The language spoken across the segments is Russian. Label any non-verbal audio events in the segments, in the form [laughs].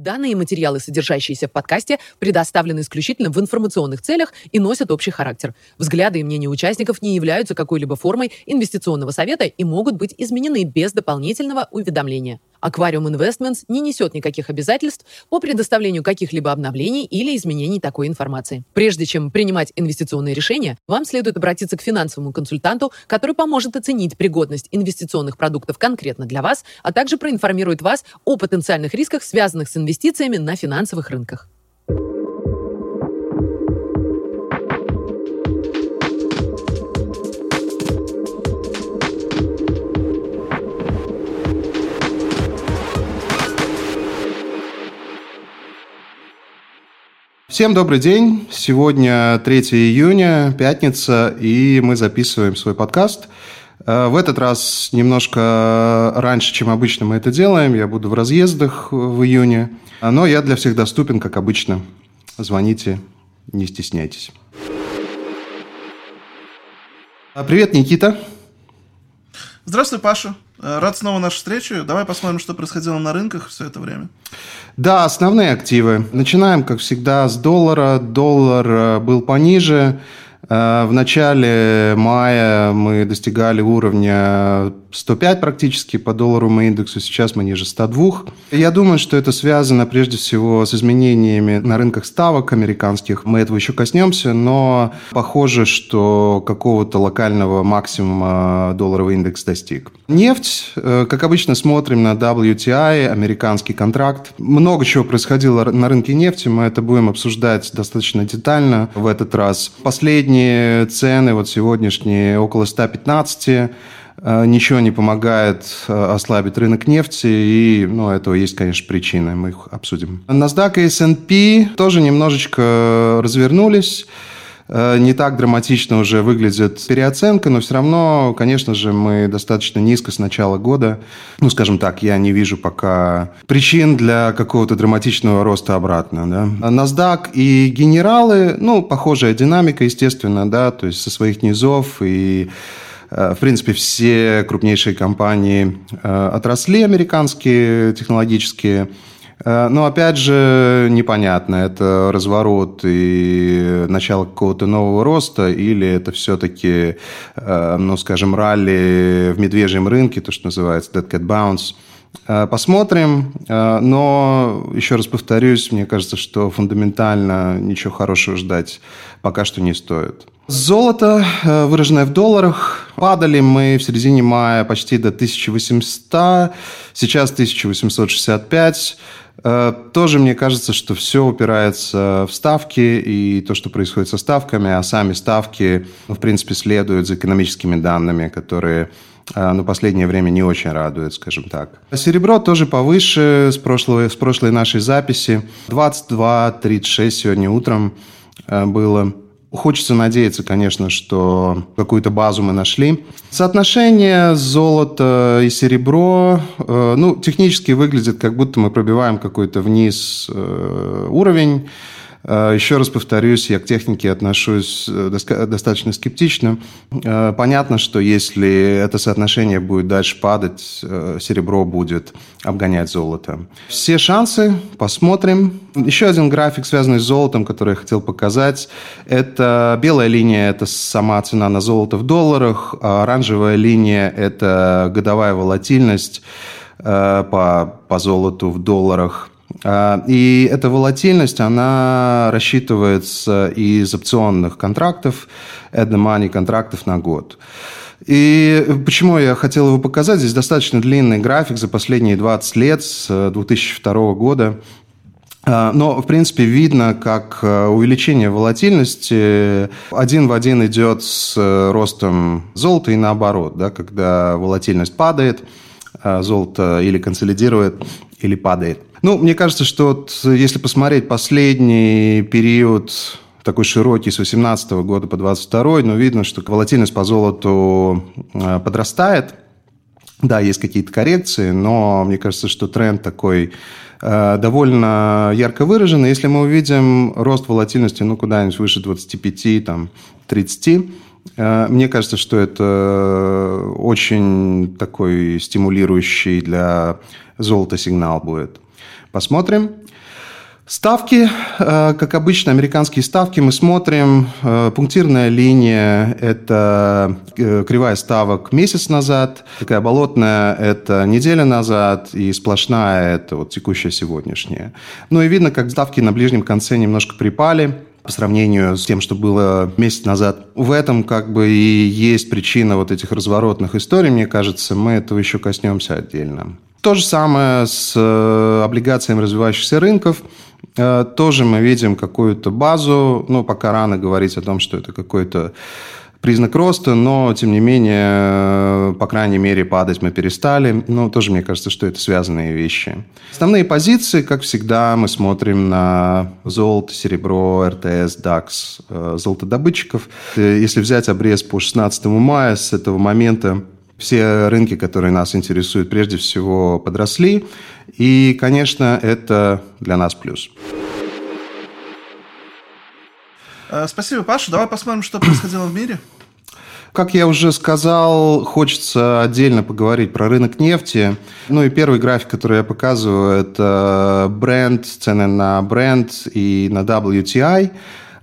Данные материалы, содержащиеся в подкасте, предоставлены исключительно в информационных целях и носят общий характер. Взгляды и мнения участников не являются какой-либо формой инвестиционного совета и могут быть изменены без дополнительного уведомления. Aquarium Investments не несет никаких обязательств по предоставлению каких-либо обновлений или изменений такой информации. Прежде чем принимать инвестиционные решения, вам следует обратиться к финансовому консультанту, который поможет оценить пригодность инвестиционных продуктов конкретно для вас, а также проинформирует вас о потенциальных рисках, связанных с инвестициями на финансовых рынках. Всем добрый день. Сегодня 3 июня, пятница, и мы записываем свой подкаст. Э, в этот раз немножко раньше, чем обычно мы это делаем. Я буду в разъездах в июне. Но я для всех доступен, как обычно. Звоните, не стесняйтесь. А, привет, Никита. Здравствуй, Паша. Э, рад снова нашей встрече. Давай посмотрим, что происходило на рынках все это время. Да, основные активы. Начинаем, как всегда, с доллара. Доллар э, был пониже. Э, в начале мая мы достигали уровня 105 практически по долларовому индексу, сейчас мы ниже 102. Я думаю, что это связано прежде всего с изменениями на рынках ставок американских. Мы этого еще коснемся, но похоже, что какого-то локального максимума долларовый индекс достиг. Нефть, э, как обычно, смотрим на WTI, американский контракт. Много чего происходило на рынке нефти, мы это будем обсуждать достаточно детально в этот раз. Последние цены, вот сегодняшние, около 115 Э, ничего не помогает э, ослабить рынок нефти, и ну, этого есть, конечно, причины, мы их обсудим. NASDAQ и S&P тоже немножечко развернулись, э, не так драматично уже выглядит переоценка, но все равно, конечно же, мы достаточно низко с начала года. Ну, скажем так, я не вижу пока причин для какого-то драматичного роста обратно. Да. NASDAQ и генералы, ну, похожая динамика, естественно, да, то есть со своих низов и Э, в принципе, все крупнейшие компании э, отрасли американские, технологические. Э, но опять же, непонятно, это разворот и начало какого-то нового роста, или это все-таки, ну, скажем, ралли в медвежьем рынке, то, что называется Dead Cat Bounce. Посмотрим, но еще раз повторюсь, мне кажется, что фундаментально ничего хорошего ждать пока что не стоит. Золото, э, выраженное в долларах, падали мы в середине мая почти до 1800, сейчас 1865. Э, тоже мне кажется, что все упирается в ставки и то, что происходит со ставками, а сами ставки, в принципе, следуют за экономическими данными, которые э, ну, последнее время не очень радует, скажем так. Серебро тоже повыше с прошлой, с прошлой нашей записи. 22-36 сегодня утром было. Хочется надеяться, конечно, что какую-то базу мы нашли. Соотношение золота и серебро, э, ну, технически выглядит, как будто мы пробиваем какой-то вниз э, уровень. Э, еще раз повторюсь, я к технике отношусь э, достаточно скептично. Э, понятно, что если это соотношение будет дальше падать, серебро будет обгонять золото. Все шансы, посмотрим. Еще один график, связанный с золотом, который я хотел показать. Это белая линия – это сама цена на золото в долларах, а оранжевая линия – это годовая волатильность по, по золоту в долларах – а, и эта волатильность, она рассчитывается из опционных контрактов, at the money контрактов на год. И почему я хотел его показать? Здесь достаточно длинный график за последние 20 лет, с 2002 года. А, но, в принципе, видно, как э, увеличение волатильности один в один идет с э, ростом золота и наоборот. Да, когда волатильность падает, а золото или консолидирует, или падает. Ну, мне кажется, что вот, если посмотреть последний период такой широкий с 18 года по 22 но видно, что волатильность по золоту э, подрастает. Да, есть какие-то коррекции, но мне кажется, что тренд такой э, довольно ярко выражен. Если мы увидим рост волатильности ну, куда-нибудь выше 25, там, 30, э, мне кажется, что это очень такой стимулирующий для золота сигнал будет. Посмотрим. Ставки, э, как обычно, американские ставки мы смотрим. Э, пунктирная линия – это э, кривая ставок месяц назад, такая болотная – это неделя назад, и сплошная – это вот текущая сегодняшняя. Ну и видно, как ставки на ближнем конце немножко припали по сравнению с тем, что было месяц назад. В этом как бы и есть причина вот этих разворотных историй, мне кажется. Мы этого еще коснемся отдельно. То же самое с облигациями развивающихся рынков – Э, тоже мы видим какую-то базу, ну, пока рано говорить о том, что это какой-то признак роста, но, тем не менее, по крайней мере, падать мы перестали. Но тоже мне кажется, что это связанные вещи. Основные позиции, как всегда, мы смотрим на золото, серебро, РТС, ДАКС, э, золотодобытчиков. Э, если взять обрез по 16 мая, с этого момента все рынки, которые нас интересуют, прежде всего подросли. И, конечно, это для нас плюс. Э, спасибо, Паша. Давай посмотрим, что происходило в мире. Как я уже сказал, хочется отдельно поговорить про рынок нефти. Ну и первый график, который я показываю, это бренд, цены на бренд и на WTI.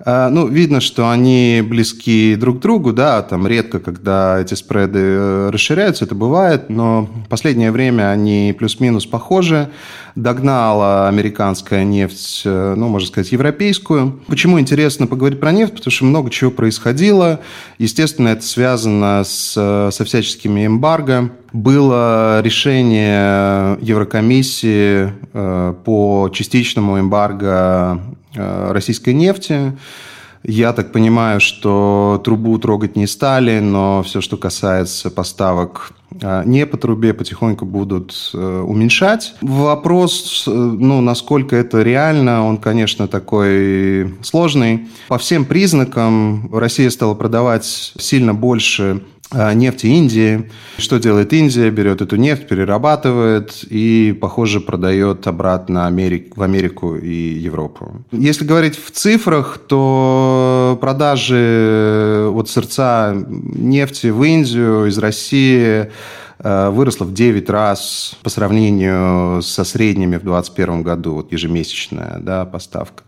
А, ну, видно, что они близки друг к другу, да, там редко, когда эти спреды э, расширяются, это бывает, но в последнее время они плюс-минус похожи. Догнала американская нефть, э, ну, можно сказать, европейскую. Почему интересно поговорить про нефть? Потому что много чего происходило. Естественно, это связано с, э, со всяческими эмбарго. Было решение Еврокомиссии по частичному эмбарго Э, российской нефти. Я так понимаю, что трубу трогать не стали, но все, что касается поставок э, не по трубе, потихоньку будут э, уменьшать. Вопрос, ну, насколько это реально, он, конечно, такой сложный. По всем признакам Россия стала продавать сильно больше а, нефти Индии. Что делает Индия? Берет эту нефть, перерабатывает и, похоже, продает обратно Америк, в Америку и Европу. Если говорить в цифрах, то продажи вот сердца нефти в Индию из России а, выросла в 9 раз по сравнению со средними в 2021 году, вот ежемесячная да, поставка.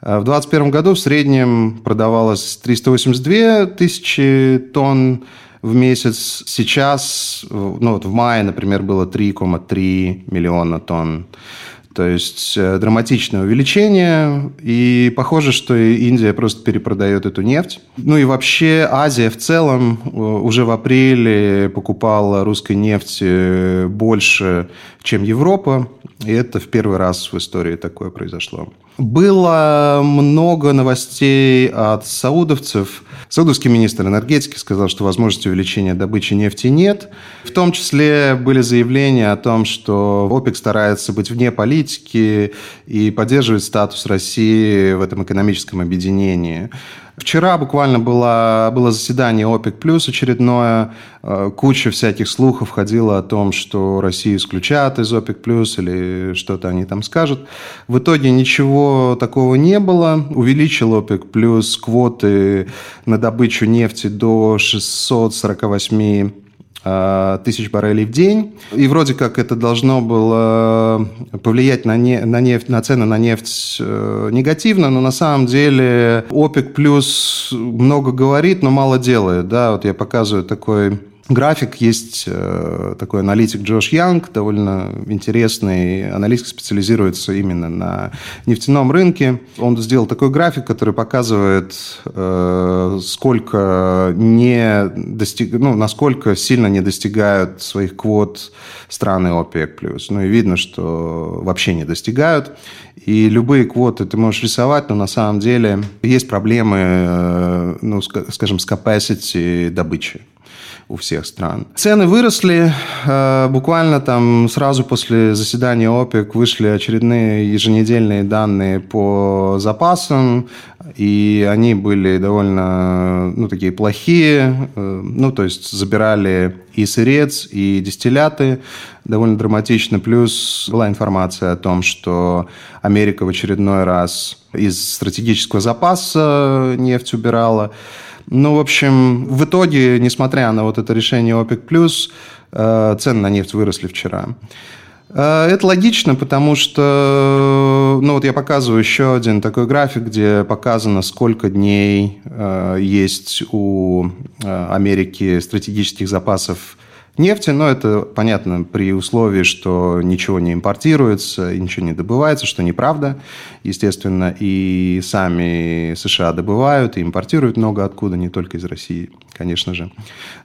А в 2021 году в среднем продавалось 382 тысячи тонн в месяц. Сейчас, ну вот в мае, например, было 3,3 миллиона тонн. То есть э, драматичное увеличение, и похоже, что Индия просто перепродает эту нефть. Ну и вообще Азия в целом э, уже в апреле покупала русской нефти больше, чем Европа, и это в первый раз в истории такое произошло. Было много новостей от саудовцев. Саудовский министр энергетики сказал, что возможности увеличения добычи нефти нет. В том числе были заявления о том, что ОПЕК старается быть вне политики и поддерживает статус России в этом экономическом объединении. Вчера буквально было, было заседание ОПЕК+, плюс очередное. Э, куча всяких слухов ходила о том, что Россию исключат из ОПЕК+, плюс или что-то они там скажут. В итоге ничего такого не было. Увеличил ОПЕК+, плюс квоты на добычу нефти до 648 Э, тысяч баррелей в день. И вроде как это должно было повлиять на, не, на, нефть, на цены на нефть э, негативно, но на самом деле ОПЕК плюс много говорит, но мало делает. Да? Вот я показываю такой график. Есть э, такой аналитик Джош Янг, довольно интересный аналитик, специализируется именно на нефтяном рынке. Он сделал такой график, который показывает, э, сколько не достиг... ну, насколько сильно не достигают своих квот страны ОПЕК+. Ну и видно, что вообще не достигают. И любые квоты ты можешь рисовать, но на самом деле есть проблемы, э, ну, скажем, с capacity добычи у всех стран. Цены выросли. Э, буквально там сразу после заседания ОПЕК вышли очередные еженедельные данные по запасам, и они были довольно, ну, такие плохие. Э, ну, то есть забирали и сырец, и дистилляты довольно драматично. Плюс была информация о том, что Америка в очередной раз из стратегического запаса нефть убирала. Ну, в общем, в итоге, несмотря на вот это решение ОПЕК+, э, цены на нефть выросли вчера. Э, это логично, потому что, ну вот я показываю еще один такой график, где показано, сколько дней э, есть у э, Америки стратегических запасов нефти, но это понятно при условии, что ничего не импортируется, ничего не добывается, что неправда, естественно, и сами США добывают и импортируют много откуда, не только из России, конечно же.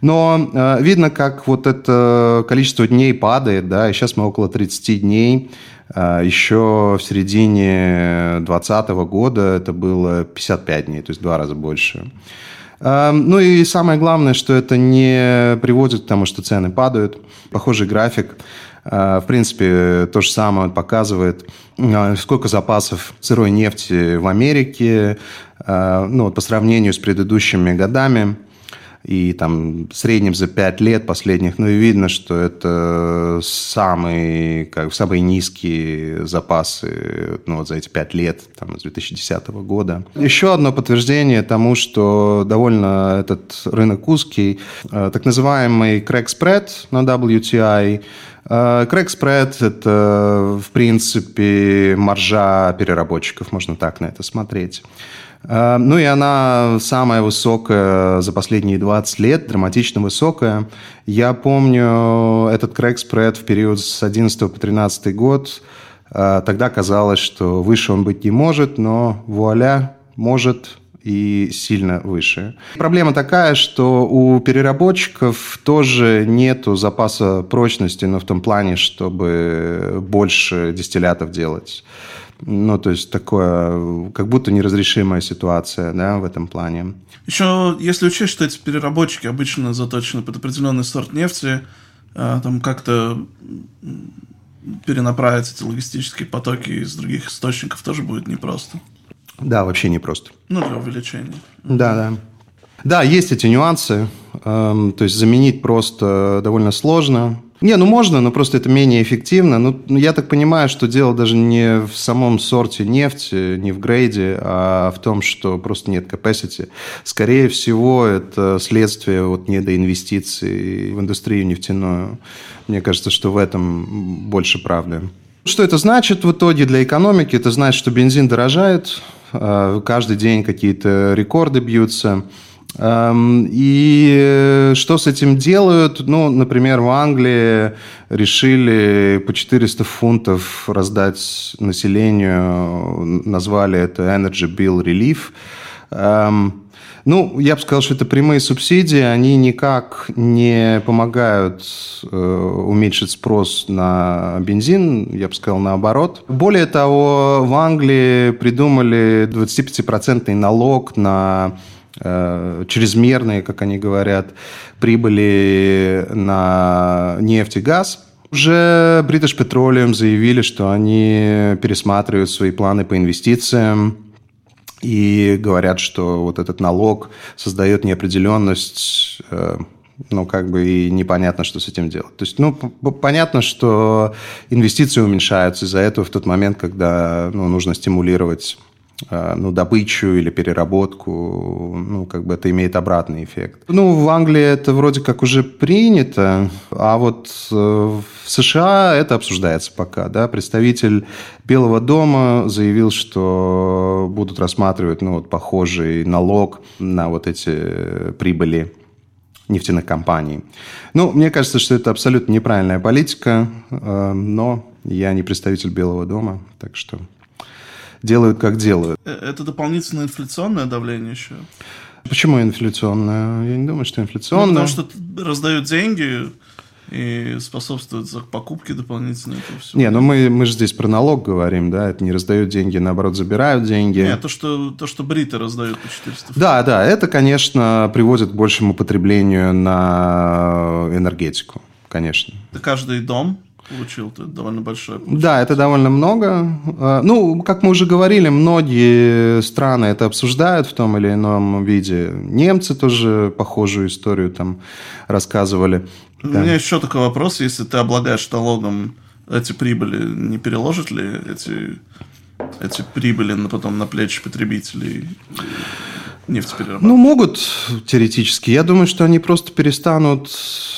Но э, видно, как вот это количество дней падает, да, и сейчас мы около 30 дней, э, еще в середине 2020 года это было 55 дней, то есть два раза больше. Эм, ну и самое главное, что это не приводит к тому, что цены падают. Похожий график. Э, в принципе, то же самое показывает, э, сколько запасов сырой нефти в Америке э, ну, по сравнению с предыдущими годами и там в среднем за 5 лет последних, ну и видно, что это самые, как, самые низкие запасы ну, вот за эти 5 лет, там, с 2010 года. Еще одно подтверждение тому, что довольно этот рынок узкий, э, так называемый crack spread на WTI, Crack spread – это, в принципе, маржа переработчиков, можно так на это смотреть. Э, ну и она самая высокая за последние 20 лет, драматично высокая. Я помню этот крэк-спред в период с 11 по 13 год. Э, тогда казалось, что выше он быть не может, но вуаля, может и сильно выше. Проблема такая, что у переработчиков тоже нету запаса прочности, но в том плане, чтобы больше дистиллятов делать. Ну, то есть такое, как будто неразрешимая ситуация, да, в этом плане. Еще, если учесть, что эти переработчики обычно заточены под определенный сорт нефти, а, там как-то перенаправить эти логистические потоки из других источников тоже будет непросто. Да, вообще непросто. Ну, для увеличения. Да, да. Да, есть эти нюансы. Эм, то есть заменить просто довольно сложно. Не, ну можно, но просто это менее эффективно. Ну, ну, я так понимаю, что дело даже не в самом сорте нефти, не в грейде, а в том, что просто нет capacity. Скорее всего, это следствие вот недоинвестиций в индустрию нефтяную. Мне кажется, что в этом больше правды. Что это значит в итоге для экономики? Это значит, что бензин дорожает, а, каждый день какие-то рекорды бьются – и что с этим делают? Ну, например, в Англии решили по 400 фунтов раздать населению, назвали это Energy Bill Relief. Эм, ну, я бы сказал, что это прямые субсидии, они никак не помогают э, уменьшить спрос на бензин, я бы сказал, наоборот. Более того, в Англии придумали 25% налог на Э, чрезмерные, как они говорят, прибыли на нефть и газ. Уже British Petroleum заявили, что они пересматривают свои планы по инвестициям и говорят, что вот этот налог создает неопределенность э, ну, как бы и непонятно, что с этим делать. То есть, ну, понятно, что инвестиции уменьшаются из-за этого в тот момент, когда ну, нужно стимулировать Э, ну, добычу или переработку, ну, как бы это имеет обратный эффект. Ну, в Англии это вроде как уже принято, а вот э, в США это обсуждается пока, да. Представитель Белого дома заявил, что будут рассматривать, ну, вот похожий налог на вот эти прибыли нефтяных компаний. Ну, мне кажется, что это абсолютно неправильная политика, э, но я не представитель Белого дома, так что делают, как делают. Э, это дополнительное инфляционное давление еще? Почему инфляционное? Я не думаю, что инфляционное. Ну, потому что раздают деньги и способствуют покупке дополнительной этого всего. Не, ну мы, мы же здесь про налог говорим, да, это не раздают деньги, наоборот, забирают деньги. Нет, то, что, то, что бриты раздают по 400. Да, да, это, конечно, приводит к большему потреблению на энергетику, конечно. Это каждый дом получил, это довольно большое. Получилось. Да, это довольно много. А, ну, как мы уже говорили, многие страны это обсуждают в том или ином виде. Немцы тоже похожую историю там рассказывали. У да. меня еще такой вопрос. Если ты облагаешь налогом эти прибыли, не переложат ли эти, эти прибыли на, потом на плечи потребителей? Нефтеперерабатывать? Ну, могут теоретически. Я думаю, что они просто перестанут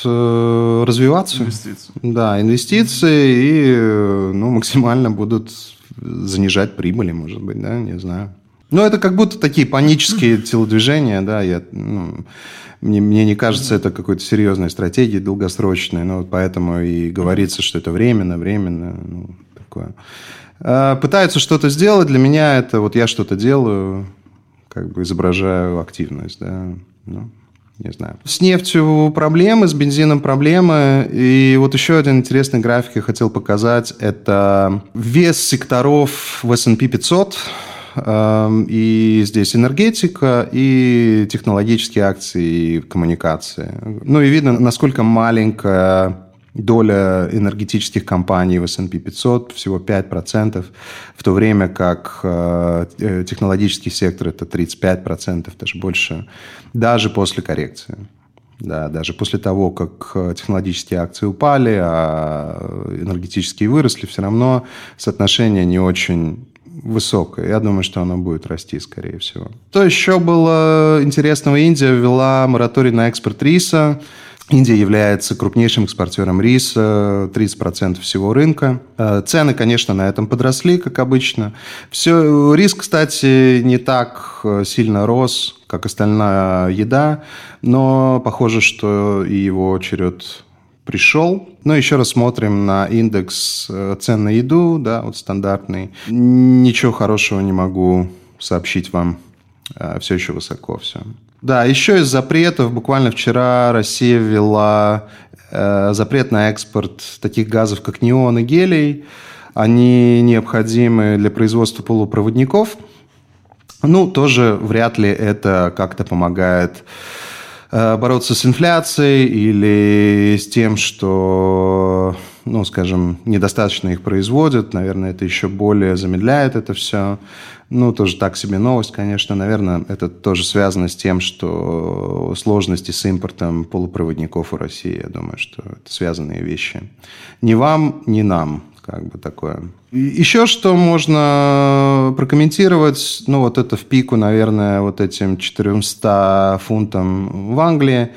э, развиваться. Инвестиции. Да, инвестиции и э, ну, максимально будут занижать прибыли, может быть, да, не знаю. Ну, это как будто такие панические [laughs] телодвижения, да, я, ну, мне, мне не кажется это какой-то серьезной стратегией долгосрочной, но вот поэтому и говорится, что это временно, временно, ну, такое. А, пытаются что-то сделать, для меня это вот я что-то делаю, как бы изображаю активность, да, ну, не знаю. С нефтью проблемы, с бензином проблемы. И вот еще один интересный график я хотел показать. Это вес секторов в S&P 500 Эм, и здесь энергетика, и технологические акции, и коммуникации. Ну и видно, насколько маленькая доля энергетических компаний в S&P 500 всего 5%, в то время как э, э, технологический сектор это 35%, даже больше, даже после коррекции. Да, даже после того, как э, технологические акции упали, а энергетические выросли, все равно соотношение не очень высокое. Я думаю, что оно будет расти, скорее всего. То еще было интересного. Индия ввела мораторий на экспорт риса. Индия является крупнейшим экспортером риса, 30% всего рынка. Э, цены, конечно, на этом подросли, как обычно. Все, рис, кстати, не так э, сильно рос, как остальная еда, но похоже, что и его черед пришел. Но еще раз смотрим на индекс э, цен на еду, да, вот стандартный. Ничего хорошего не могу сообщить вам. Все еще высоко все. Да, еще из запретов. Буквально вчера Россия ввела э, запрет на экспорт таких газов, как неон и гелий. Они необходимы для производства полупроводников. Ну, тоже вряд ли это как-то помогает Э, бороться с инфляцией или с тем, что, ну, скажем, недостаточно их производят. Наверное, это еще более замедляет это все. Ну, тоже так себе новость, конечно. Наверное, это тоже связано с тем, что сложности с импортом полупроводников у России. Я думаю, что это связанные вещи. Ни вам, ни нам как бы такое. Еще что можно прокомментировать, ну вот это в пику, наверное, вот этим 400 фунтам в Англии.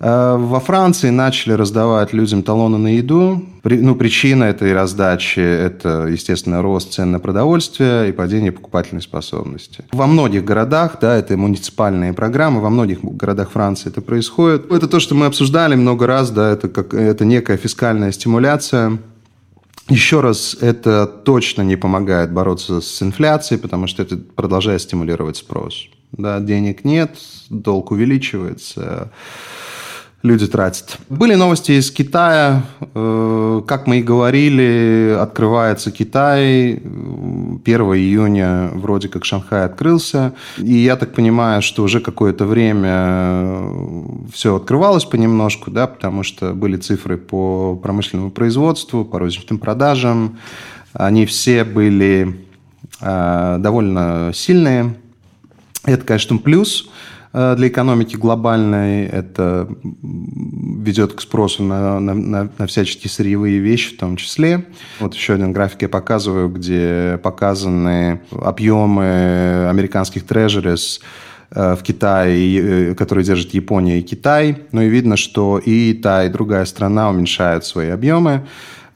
Э, во Франции начали раздавать людям талоны на еду. Ну, причина этой раздачи – это, естественно, рост цен на продовольствие и падение покупательной способности. Во многих городах, да, это муниципальные программы, во многих городах Франции это происходит. Это то, что мы обсуждали много раз, да, это, как, это некая фискальная стимуляция еще раз, это точно не помогает бороться с инфляцией, потому что это продолжает стимулировать спрос. Да, денег нет, долг увеличивается, люди тратят. Были новости из Китая. Э, как мы и говорили, открывается Китай. 1 июня вроде как Шанхай открылся. И я так понимаю, что уже какое-то время все открывалось понемножку, да, потому что были цифры по промышленному производству, по розничным продажам. Они все были э, довольно сильные. Это, конечно, плюс. Э, для экономики глобальной. Это ведет к спросу на, на, на всяческие сырьевые вещи в том числе. Вот еще один график я показываю, где показаны объемы американских трежерис э, в Китае, э, которые держит Япония и Китай. Ну и видно, что и та, и другая страна уменьшают свои объемы.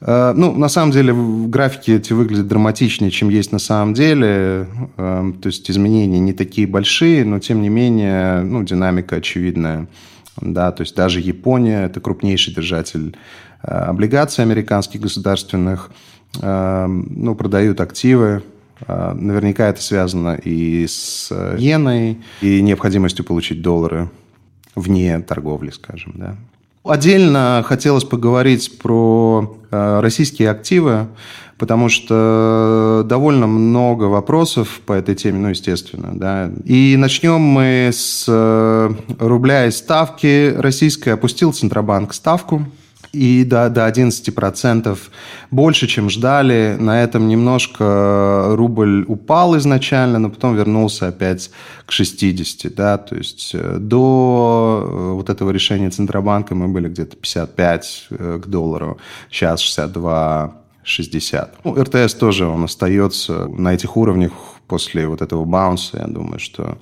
Э, ну, на самом деле, графики эти выглядят драматичнее, чем есть на самом деле. Эм, то есть изменения не такие большие, но тем не менее, ну, динамика очевидная. Да, то есть даже Япония – это крупнейший держатель э, облигаций американских государственных. Эм, ну, продают активы, э, Наверняка это связано и с иеной, и необходимостью получить доллары вне торговли, скажем, да. Отдельно хотелось поговорить про э, российские активы, потому что довольно много вопросов по этой теме, ну, естественно, да. И начнем мы с э, рубля и ставки. Российская опустил Центробанк ставку и до, до 11% больше, чем ждали. На этом немножко рубль упал изначально, но потом вернулся опять к 60. Да? То есть э, до э, вот этого решения Центробанка мы были где-то 55 э, к доллару, сейчас 62 60. Ну, РТС тоже, он остается на этих уровнях после вот этого баунса. Я думаю, что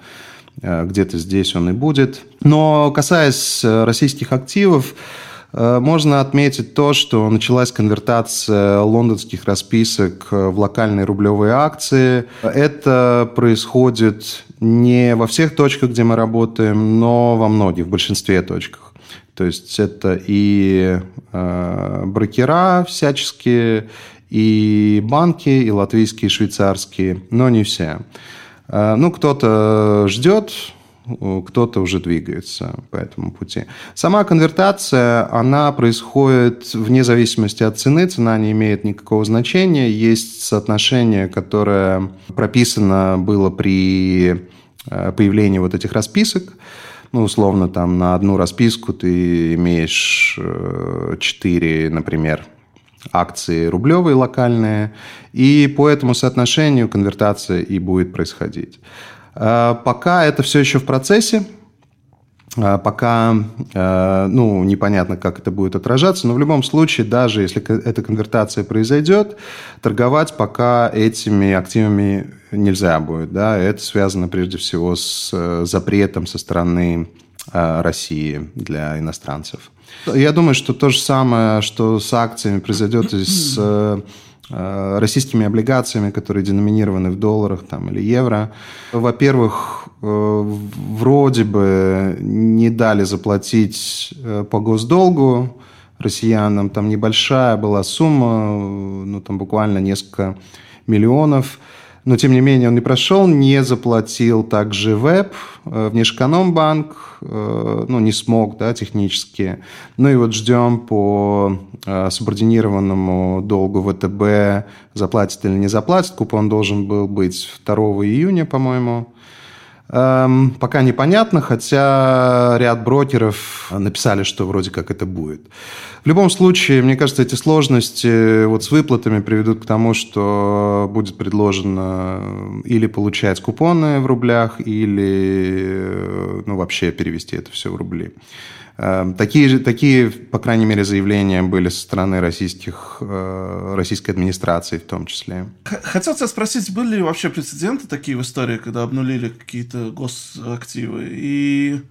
где-то здесь он и будет. Но касаясь российских активов, можно отметить то, что началась конвертация лондонских расписок в локальные рублевые акции. Это происходит не во всех точках, где мы работаем, но во многих, в большинстве точках. То есть это и э, брокера всяческие, и банки, и латвийские, и швейцарские, но не все. Э, ну, кто-то ждет, кто-то уже двигается по этому пути. Сама конвертация, она происходит вне зависимости от цены, цена не имеет никакого значения. Есть соотношение, которое прописано было при э, появлении вот этих расписок. Ну, условно, там на одну расписку ты имеешь 4, э, например, акции рублевые локальные, и по этому соотношению конвертация и будет происходить. Э, пока это все еще в процессе, э, пока ну, непонятно, как это будет отражаться, но в любом случае, даже если эта конвертация произойдет, торговать пока этими активами нельзя будет. Да? Это связано прежде всего с э, запретом со стороны э, России для иностранцев. Я думаю, что то же самое, что с акциями произойдет и с э, российскими облигациями, которые деноминированы в долларах там, или евро. Во-первых, вроде бы не дали заплатить по госдолгу россиянам. Там небольшая была сумма, ну там буквально несколько миллионов – но, тем не менее, он не прошел, не заплатил также веб, э, внешэкономбанк, э, ну, не смог, да, технически. Ну и вот ждем по э, субординированному долгу ВТБ, заплатит или не заплатит. Купон должен был быть 2 июня, по-моему. Эм, пока непонятно, хотя ряд брокеров написали, что вроде как это будет. В любом случае, мне кажется, эти сложности вот с выплатами приведут к тому, что будет предложено или получать купоны в рублях, или ну, вообще перевести это все в рубли. Эм, такие, же, такие, по крайней мере, заявления были со стороны российских, э, российской администрации в том числе. Хотел тебя спросить, были ли вообще прецеденты такие в истории, когда обнулили какие-то госактивы? И,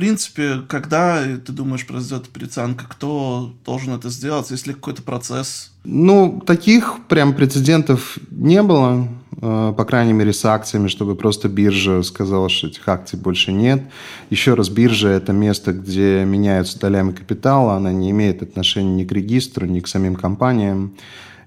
принципе, когда, ты думаешь, произойдет переоценка, кто должен это сделать? Есть ли какой-то процесс? Ну, таких прям прецедентов не было. Э, по крайней мере, с акциями, чтобы просто биржа сказала, что этих акций больше нет. Еще раз, биржа – это место, где меняются долями капитала, она не имеет отношения ни к регистру, ни к самим компаниям.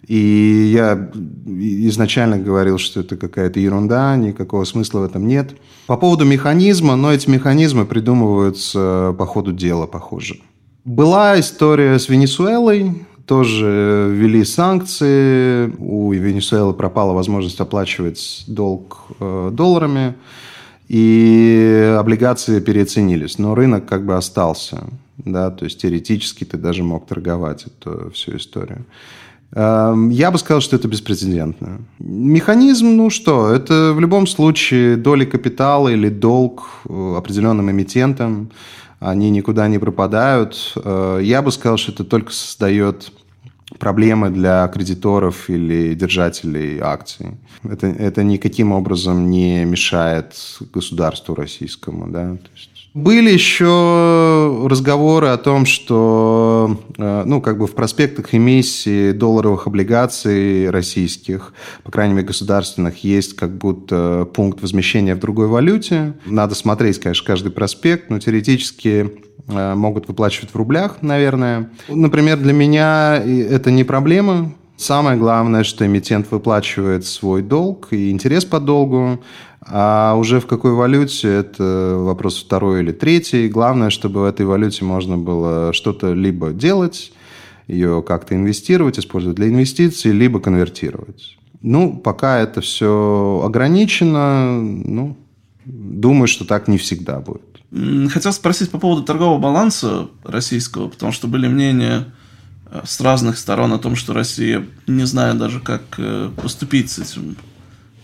И я изначально говорил, что это какая-то ерунда, никакого смысла в этом нет. По поводу механизма, но эти механизмы придумываются по ходу дела, похоже. Была история с Венесуэлой, тоже ввели санкции, у Венесуэлы пропала возможность оплачивать долг э, долларами, и облигации переоценились, но рынок как бы остался, да, то есть теоретически ты даже мог торговать эту всю историю. Эм, я бы сказал, что это беспрецедентно. Механизм, ну что, это в любом случае доли капитала или долг э, определенным эмитентам, они никуда не пропадают. Э, я бы сказал, что это только создает проблемы для кредиторов или держателей акций. Это, это никаким образом не мешает государству российскому. Да? То есть были еще разговоры о том, что э, ну, как бы в проспектах эмиссии долларовых облигаций российских, по крайней мере, государственных, есть как будто пункт возмещения в другой валюте. Надо смотреть, конечно, каждый проспект, но теоретически могут выплачивать в рублях, наверное. Например, для меня это не проблема. Самое главное, что эмитент выплачивает свой долг и интерес по долгу. А уже в какой валюте, это вопрос второй или третий. Главное, чтобы в этой валюте можно было что-то либо делать, ее как-то инвестировать, использовать для инвестиций, либо конвертировать. Ну, пока это все ограничено, ну, думаю, что так не всегда будет. Хотел спросить по поводу торгового баланса российского, потому что были мнения э, с разных сторон о том, что Россия не знает даже, как э, поступить с этим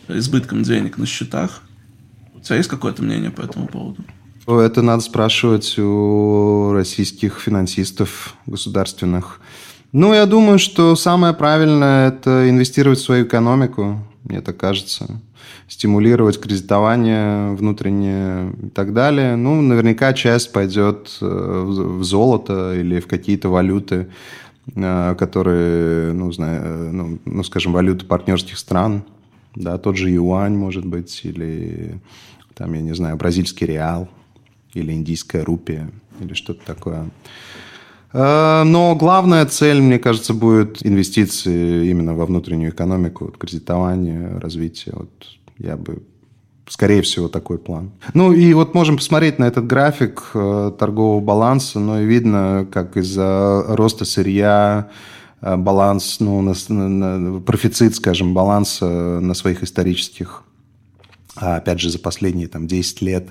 избытком денег на счетах. У тебя есть какое-то мнение по этому поводу? Это надо спрашивать у российских финансистов государственных. Ну, я думаю, что самое правильное – это инвестировать в свою экономику. мне так кажется. Стимулировать кредитование внутреннее и так далее. Ну, наверняка часть пойдет э, в золото или в какие-то валюты, э, которые, ну, знаю, э, ну, ну, скажем, валюты партнерских стран. Да, тот же юань, может быть, или там, я не знаю, бразильский реал, или индийская рупия, или что-то такое. Э, но главная цель, мне кажется, будет инвестиции именно во внутреннюю экономику, вот, кредитование, развитие. Вот я бы Скорее всего, такой план. Ну и вот можем посмотреть на этот график э, торгового баланса, но и видно, как из-за роста сырья э, баланс, ну, на, на, профицит, скажем, баланса на своих исторических, а опять же, за последние там 10 лет,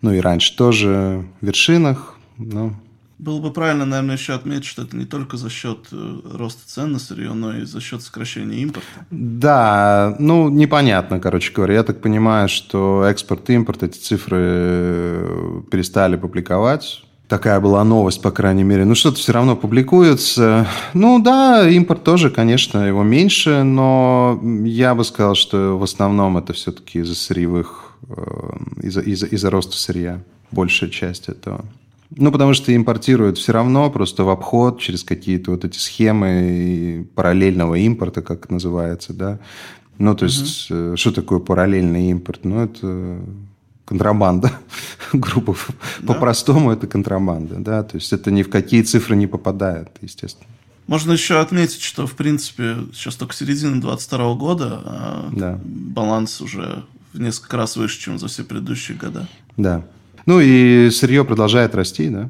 ну и раньше тоже вершинах, ну, было бы правильно, наверное, еще отметить, что это не только за счет э, роста цен на сырье, но и за счет сокращения импорта. Да, ну, непонятно, короче говоря. Я так понимаю, что экспорт и импорт, эти цифры э, перестали публиковать. Такая была новость, по крайней мере. Ну, что-то все равно публикуется. Ну, да, импорт тоже, конечно, его меньше, но я бы сказал, что в основном это все-таки из-за сырьевых, э, из-за из из роста сырья. Большая часть этого. Ну, потому что импортируют все равно, просто в обход, через какие-то вот эти схемы параллельного импорта, как это называется, да. Ну, то есть, угу. что такое параллельный импорт? Ну, это контрабанда, [laughs] грубо да? по-простому это контрабанда, да, то есть это ни в какие цифры не попадает, естественно. Можно еще отметить, что, в принципе, сейчас только середина 22 года, а да. баланс уже в несколько раз выше, чем за все предыдущие года. Да. Ну и сырье продолжает расти, да.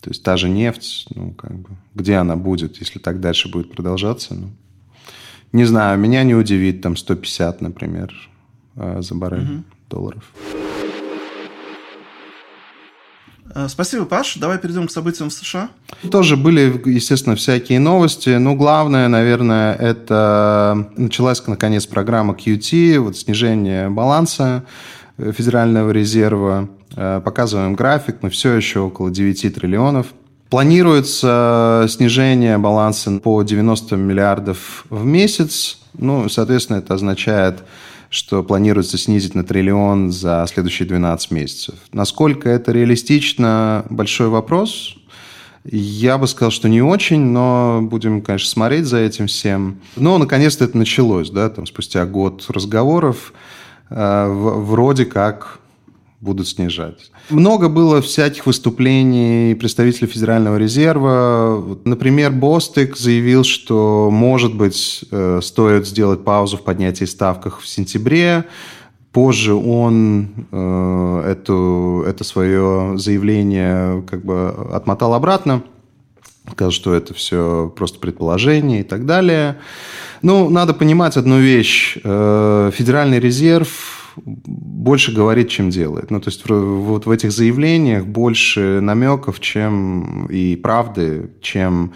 То есть та же нефть, ну, как бы, где она будет, если так дальше будет продолжаться? Ну, не знаю, меня не удивит там 150, например, э, за баррель угу. долларов. Э, спасибо, Паш. Давай перейдем к событиям в США. Тоже были, естественно, всякие новости. Но главное, наверное, это началась, наконец, программа QT, вот снижение баланса э, Федерального резерва. Э, показываем график, мы все еще около 9 триллионов. Планируется снижение баланса по 90 миллиардов в месяц. Ну, соответственно, это означает, что планируется снизить на триллион за следующие 12 месяцев. Насколько это реалистично, большой вопрос. Я бы сказал, что не очень, но будем, конечно, смотреть за этим всем. Но, наконец-то, это началось, да, там, спустя год разговоров. Э, вроде как будут снижать. Много было всяких выступлений представителей Федерального резерва. Например, Бостик заявил, что, может быть, э, стоит сделать паузу в поднятии ставках в сентябре. Позже он э, эту, это свое заявление как бы отмотал обратно. Сказал, что это все просто предположение и так далее. Ну, надо понимать одну вещь. Э, Федеральный резерв больше говорит, чем делает. Ну, то есть вот в этих заявлениях больше намеков, чем и правды, чем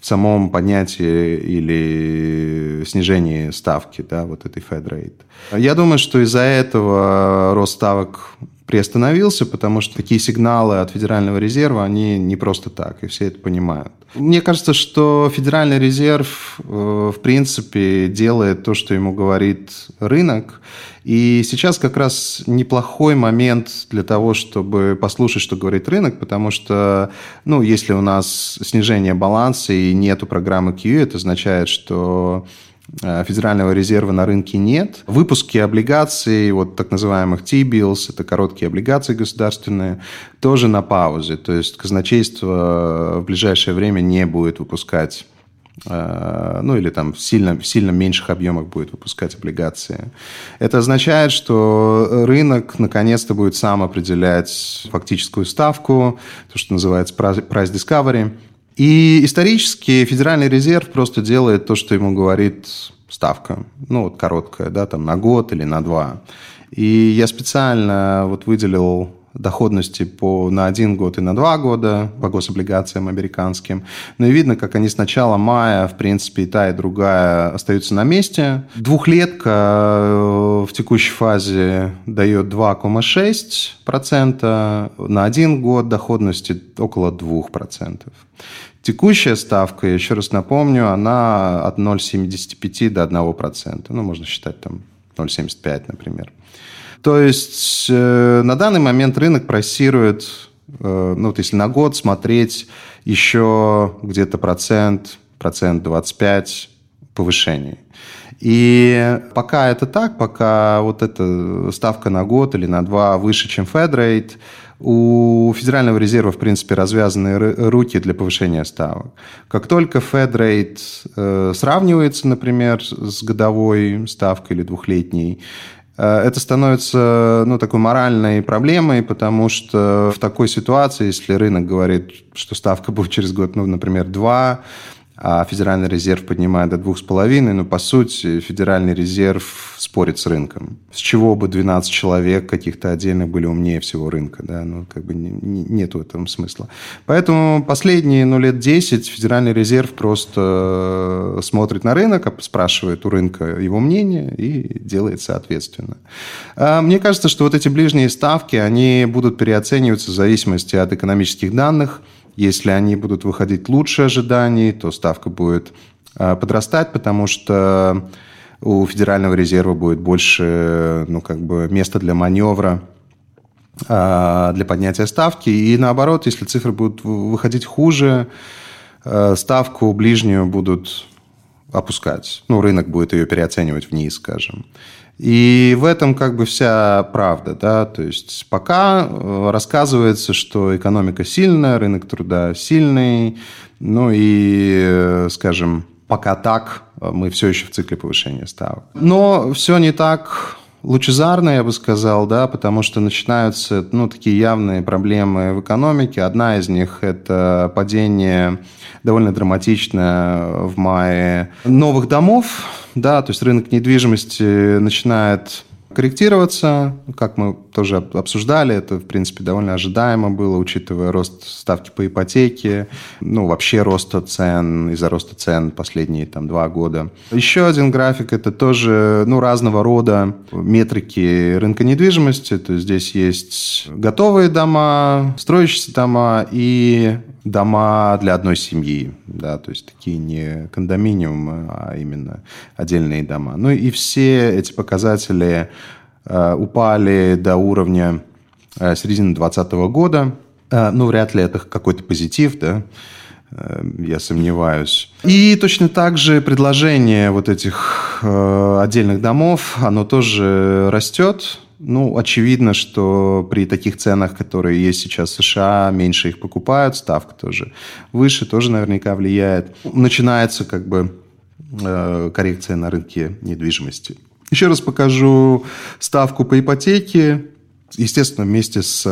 в самом поднятии или снижении ставки, да, вот этой Fed rate. Я думаю, что из-за этого рост ставок приостановился, потому что такие сигналы от Федерального резерва, они не просто так, и все это понимают. Мне кажется, что Федеральный резерв, э, в принципе, делает то, что ему говорит рынок, и сейчас как раз неплохой момент для того, чтобы послушать, что говорит рынок, потому что, ну, если у нас снижение баланса и нету программы QE, это означает, что Федерального резерва на рынке нет. Выпуски облигаций, вот так называемых T-bills, это короткие облигации государственные, тоже на паузе. То есть казначейство в ближайшее время не будет выпускать Э, ну или там в сильно, в сильно меньших объемах будет выпускать облигации. Это означает, что рынок наконец-то будет сам определять фактическую ставку, то, что называется price discovery. И исторически Федеральный резерв просто делает то, что ему говорит ставка, ну вот короткая, да, там на год или на два. И я специально вот выделил доходности по, на один год и на два года по гособлигациям американским. Ну и видно, как они с начала мая, в принципе, и та, и другая остаются на месте. Двухлетка э, в текущей фазе дает 2,6%, на один год доходности около 2%. Текущая ставка, еще раз напомню, она от 0,75 до 1%. Ну, можно считать там 0,75, например. То есть э, на данный момент рынок просирует, э, ну вот если на год смотреть, еще где-то процент, процент 25 повышений. И пока это так, пока вот эта ставка на год или на два выше, чем Fed у Федерального резерва, в принципе, развязаны руки для повышения ставок. Как только Fed э, сравнивается, например, с годовой ставкой или двухлетней, это становится ну, такой моральной проблемой, потому что в такой ситуации, если рынок говорит, что ставка будет через год, ну, например, 2, а Федеральный резерв поднимает до двух с половиной, но по сути Федеральный резерв спорит с рынком. С чего бы 12 человек каких-то отдельных были умнее всего рынка, да, ну как бы не, не, нету этого смысла. Поэтому последние, ну, лет 10 Федеральный резерв просто смотрит на рынок, спрашивает у рынка его мнение и делает соответственно. А мне кажется, что вот эти ближние ставки, они будут переоцениваться в зависимости от экономических данных – если они будут выходить лучше ожиданий, то ставка будет а, подрастать, потому что у Федерального резерва будет больше ну, как бы места для маневра а, для поднятия ставки. И наоборот, если цифры будут выходить хуже, а, ставку ближнюю будут опускать. Ну, рынок будет ее переоценивать вниз, скажем. И в этом как бы вся правда, да, то есть пока э, рассказывается, что экономика сильная, рынок труда сильный, ну и, э, скажем, пока так, э, мы все еще в цикле повышения ставок. Но все не так лучезарно, я бы сказал, да, потому что начинаются, ну, такие явные проблемы в экономике. Одна из них – это падение довольно драматичное в мае новых домов, да, то есть рынок недвижимости начинает корректироваться, как мы тоже обсуждали, это, в принципе, довольно ожидаемо было, учитывая рост ставки по ипотеке, ну, вообще роста цен, из-за роста цен последние там два года. Еще один график – это тоже, ну, разного рода метрики рынка недвижимости, то есть здесь есть готовые дома, строящиеся дома и дома для одной семьи, да, то есть такие не кондоминиумы, а именно отдельные дома. Ну и все эти показатели э, упали до уровня э, середины 2020 года. Э, ну, вряд ли это какой-то позитив, да, э, я сомневаюсь. И точно так же предложение вот этих э, отдельных домов, оно тоже растет. Ну, очевидно, что при таких ценах, которые есть сейчас в США, меньше их покупают, ставка тоже выше, тоже наверняка влияет. Начинается как бы э, коррекция на рынке недвижимости. Еще раз покажу ставку по ипотеке. Естественно, вместе с,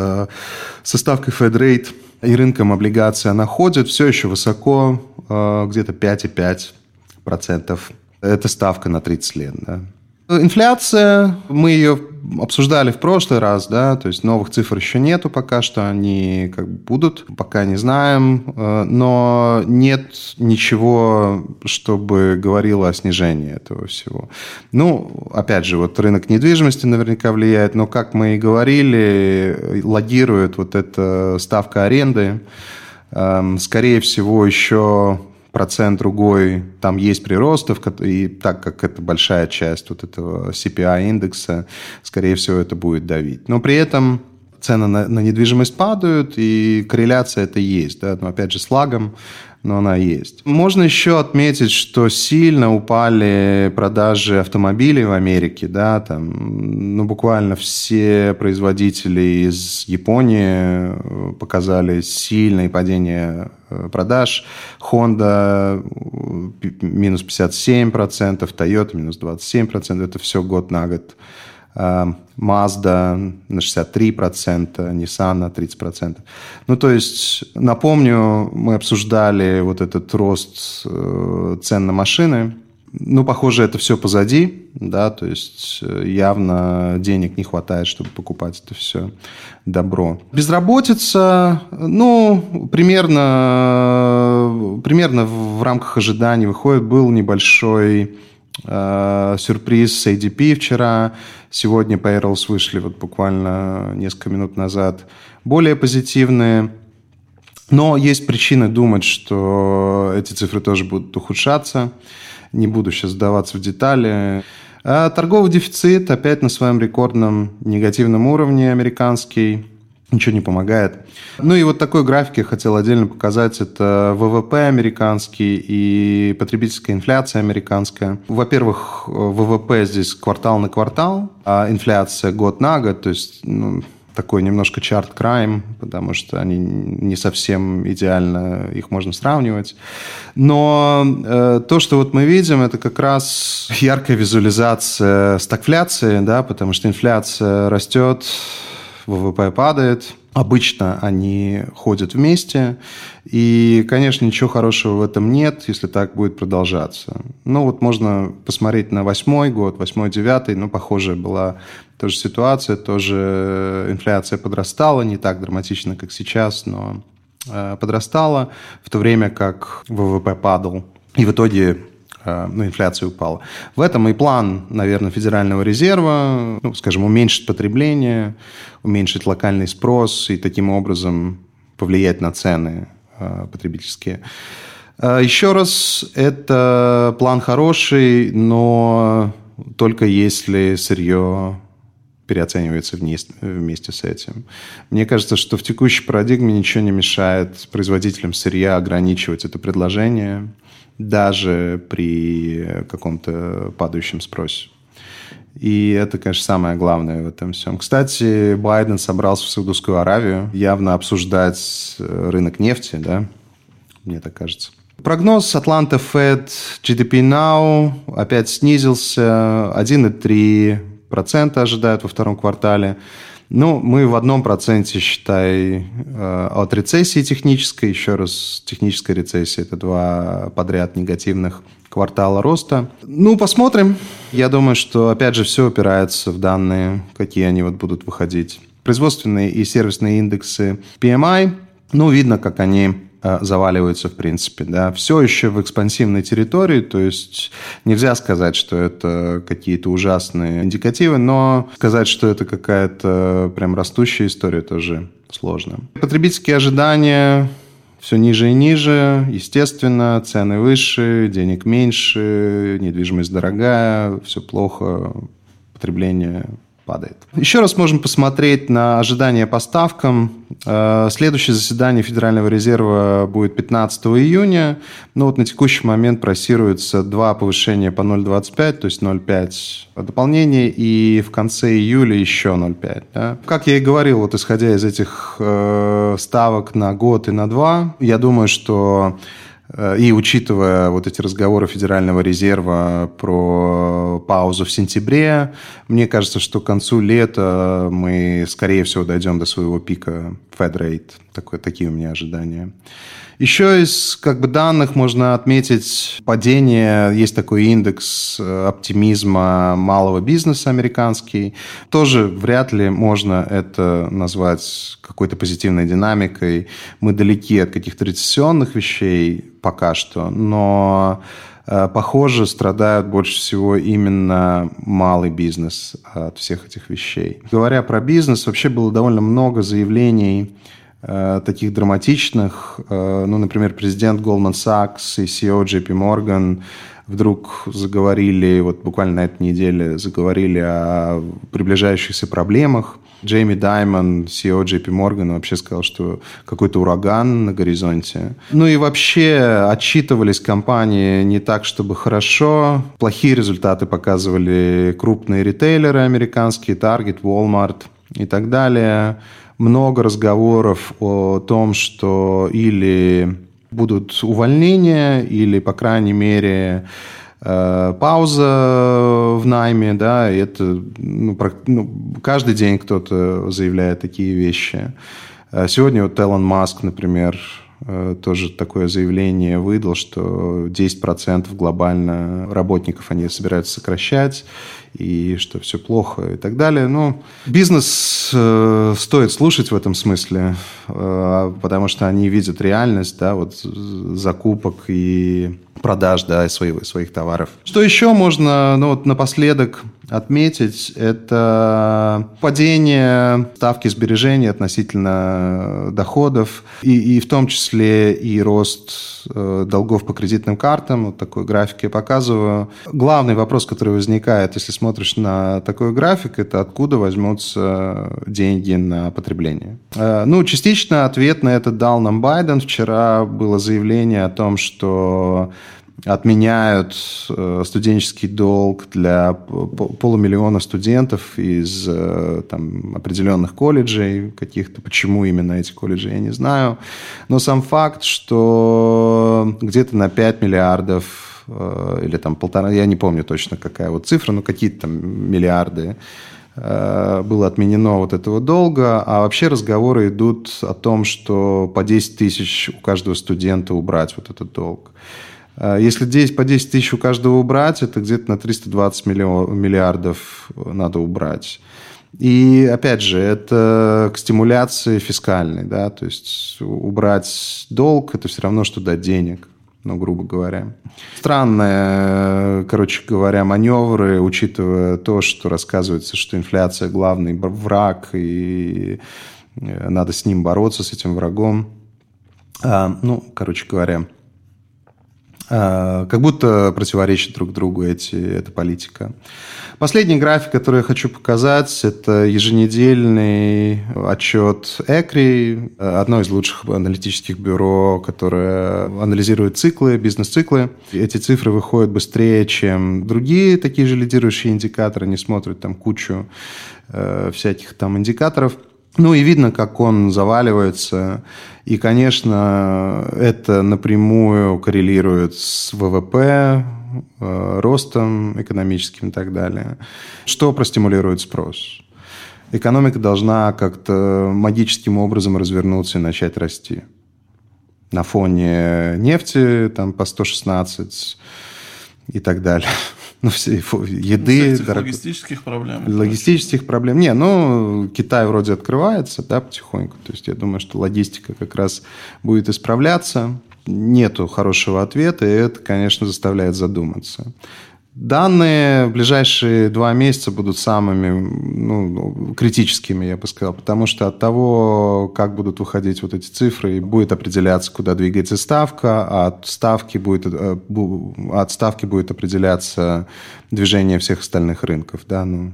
со ставкой Fed и рынком облигаций она ходит все еще высоко, э, где-то 5,5%. Это ставка на 30 лет. Да. Инфляция, мы ее обсуждали в прошлый раз, да, то есть новых цифр еще нету пока что, они как будут, пока не знаем, э, но нет ничего, чтобы говорило о снижении этого всего. Ну, опять же, вот рынок недвижимости наверняка влияет, но, как мы и говорили, логирует вот эта ставка аренды, эм, скорее всего, еще процент другой, там есть приростов, и так как это большая часть вот этого CPI-индекса, скорее всего, это будет давить. Но при этом цены на, на недвижимость падают, и корреляция это есть, да, но опять же с лагом, но она есть. Можно еще отметить, что сильно упали продажи автомобилей в Америке, да, там, ну, буквально все производители из Японии э, показали сильное падение э, продаж. Honda э, минус 57%, Toyota минус 27%, это все год на год Mazda на 63%, Nissan на 30%. Ну, то есть, напомню, мы обсуждали вот этот рост э, цен на машины. Ну, похоже, это все позади, да, то есть э, явно денег не хватает, чтобы покупать это все добро. Безработица, ну, примерно, примерно в рамках ожиданий выходит, был небольшой Э, сюрприз с ADP вчера. Сегодня Payrolls вышли вот буквально несколько минут назад. Более позитивные. Но есть причины думать, что эти цифры тоже будут ухудшаться. Не буду сейчас сдаваться в детали. А торговый дефицит опять на своем рекордном негативном уровне американский ничего не помогает. Ну и вот такой график я хотел отдельно показать. Это ВВП американский и потребительская инфляция американская. Во-первых, ВВП здесь квартал на квартал, а инфляция год на год, то есть ну, такой немножко чарт крайм, потому что они не совсем идеально их можно сравнивать. Но э, то, что вот мы видим, это как раз яркая визуализация стагфляции, да, потому что инфляция растет, ВВП падает. Обычно они ходят вместе. И, конечно, ничего хорошего в этом нет, если так будет продолжаться. Ну, вот можно посмотреть на восьмой год, восьмой, девятый. Ну, похожая была тоже ситуация. Тоже инфляция подрастала, не так драматично, как сейчас, но э, подрастала, в то время как ВВП падал. И в итоге ну, инфляция упала. В этом и план, наверное, Федерального резерва, ну, скажем, уменьшить потребление, уменьшить локальный спрос и таким образом повлиять на цены э, потребительские. Э, еще раз, это план хороший, но только если сырье переоценивается вместе с этим. Мне кажется, что в текущей парадигме ничего не мешает производителям сырья ограничивать это предложение даже при каком-то падающем спросе. И это, конечно, самое главное в этом всем. Кстати, Байден собрался в Саудовскую Аравию явно обсуждать рынок нефти, да, мне так кажется. Прогноз Атланта Fed GDP Now опять снизился, 1,3% ожидают во втором квартале. Ну, мы в одном проценте, считай, э, от рецессии технической. Еще раз, техническая рецессия – это два подряд негативных квартала роста. Ну, посмотрим. Я думаю, что, опять же, все опирается в данные, какие они вот будут выходить. Производственные и сервисные индексы PMI, ну, видно, как они заваливаются, в принципе. Да. Все еще в экспансивной территории, то есть нельзя сказать, что это какие-то ужасные индикативы, но сказать, что это какая-то прям растущая история тоже сложно. Потребительские ожидания все ниже и ниже, естественно, цены выше, денег меньше, недвижимость дорогая, все плохо, потребление падает. Еще раз можем посмотреть на ожидания по ставкам. Э, следующее заседание Федерального резерва будет 15 июня. Ну вот на текущий момент просируется два повышения по 0,25, то есть 0,5 дополнение, и в конце июля еще 0,5. Да? Как я и говорил, вот исходя из этих э, ставок на год и на два, я думаю, что и учитывая вот эти разговоры Федерального резерва про паузу в сентябре, мне кажется, что к концу лета мы, скорее всего, дойдем до своего пика Fed Rate. Такое, такие у меня ожидания. Еще из как бы, данных можно отметить падение. Есть такой индекс э, оптимизма малого бизнеса американский. Тоже вряд ли можно это назвать какой-то позитивной динамикой. Мы далеки от каких-то рецессионных вещей пока что, но э, похоже, страдают больше всего именно малый бизнес от всех этих вещей. Говоря про бизнес, вообще было довольно много заявлений таких драматичных. Э, ну, например, президент Goldman Sachs и CEO JP Morgan вдруг заговорили, вот буквально на этой неделе заговорили о приближающихся проблемах. Джейми Даймон, CEO JP Morgan, вообще сказал, что какой-то ураган на горизонте. Ну и вообще отчитывались компании не так, чтобы хорошо. Плохие результаты показывали крупные ритейлеры американские, Target, Walmart и так далее много разговоров о том, что или будут увольнения, или, по крайней мере, э, пауза в найме, да, и это ну, ну, каждый день кто-то заявляет такие вещи. Э, сегодня вот Элон Маск, например, э, тоже такое заявление выдал, что 10% глобально работников они собираются сокращать, и что все плохо и так далее. Ну, бизнес э, стоит слушать в этом смысле, э, потому что они видят реальность, да, вот закупок и продаж, да, своих, своих товаров. Что еще можно, ну, вот напоследок отметить, это падение ставки сбережений относительно доходов, и, и в том числе и рост э, долгов по кредитным картам. Вот такой график я показываю. Главный вопрос, который возникает, если смотришь на такой график, это откуда возьмутся деньги на потребление. Э, ну, частично ответ на это дал нам Байден. Вчера было заявление о том, что отменяют э, студенческий долг для полумиллиона студентов из э, там, определенных колледжей каких-то. Почему именно эти колледжи, я не знаю. Но сам факт, что где-то на 5 миллиардов или там полтора, я не помню точно какая вот цифра, но какие-то там миллиарды было отменено вот этого долга, а вообще разговоры идут о том, что по 10 тысяч у каждого студента убрать вот этот долг. А, если 10, по 10 тысяч у каждого убрать, это где-то на 320 миллион, миллиардов надо убрать. И опять же, это к стимуляции фискальной, да, то есть убрать долг – это все равно, что дать денег, ну, грубо говоря. Странные, короче говоря, маневры, учитывая то, что рассказывается, что инфляция – главный враг, и э, надо с ним бороться, с этим врагом. А, ну, короче говоря, как будто противоречат друг другу эти, эта политика. Последний график, который я хочу показать, это еженедельный отчет ЭКРИ, одно из лучших аналитических бюро, которое анализирует циклы, бизнес-циклы. Эти цифры выходят быстрее, чем другие такие же лидирующие индикаторы, они смотрят там кучу э, всяких там индикаторов – ну и видно, как он заваливается. И, конечно, это напрямую коррелирует с ВВП, э, ростом экономическим и так далее. Что простимулирует спрос? Экономика должна как-то магическим образом развернуться и начать расти. На фоне нефти там по 116 и так далее ну, все, еды. Ну, дорог... Логистических проблем. Логистических проблем. Не, ну, Китай вроде открывается, да, потихоньку. То есть я думаю, что логистика как раз будет исправляться. Нету хорошего ответа, и это, конечно, заставляет задуматься. Данные в ближайшие два месяца будут самыми ну, критическими, я бы сказал, потому что от того, как будут выходить вот эти цифры, будет определяться, куда двигается ставка, а от ставки будет, э, от ставки будет определяться движение всех остальных рынков. Да? Ну,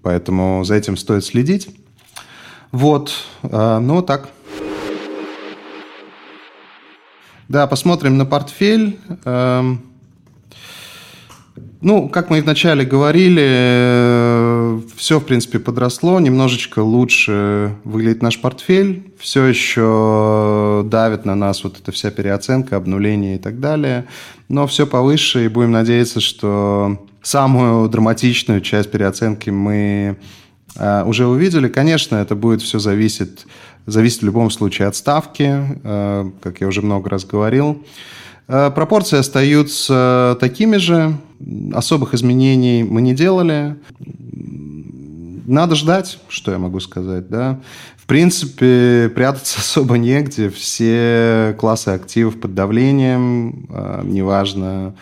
поэтому за этим стоит следить. Вот, э, ну так. Да, посмотрим на портфель. Ну, как мы вначале говорили, э, все, в принципе, подросло, немножечко лучше выглядит наш портфель, все еще давит на нас вот эта вся переоценка, обнуление и так далее, но все повыше, и будем надеяться, что самую драматичную часть переоценки мы э, уже увидели. Конечно, это будет все зависеть, зависит в любом случае от ставки, э, как я уже много раз говорил. Пропорции остаются такими же, особых изменений мы не делали. Надо ждать, что я могу сказать, да. В принципе, прятаться [laughs] особо негде. Все классы активов под давлением, э, неважно,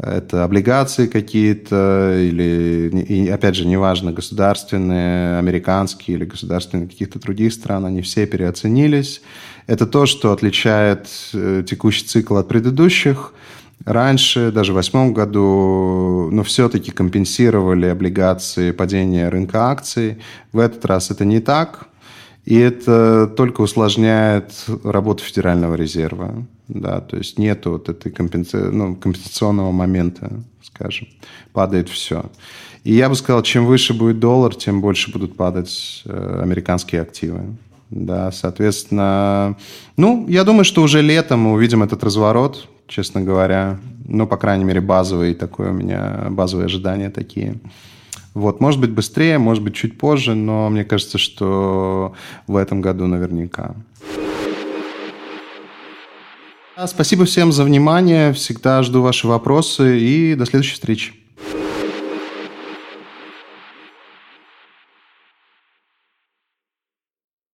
это облигации какие-то, или, и, опять же, неважно, государственные, американские или государственные каких-то других стран, они все переоценились. Это то, что отличает э, текущий цикл от предыдущих. Раньше, даже в восьмом году, но все-таки компенсировали облигации падения рынка акций. В этот раз это не так. И это только усложняет работу Федерального резерва. Да, то есть нет вот этой компенса... ну, компенсационного момента, скажем. Падает все. И я бы сказал, чем выше будет доллар, тем больше будут падать э, американские активы. Да, соответственно, ну, я думаю, что уже летом мы увидим этот разворот, честно говоря. Ну, по крайней мере, базовые такое у меня, базовые ожидания такие. Вот, может быть, быстрее, может быть, чуть позже, но мне кажется, что в этом году наверняка. Спасибо всем за внимание. Всегда жду ваши вопросы и до следующей встречи.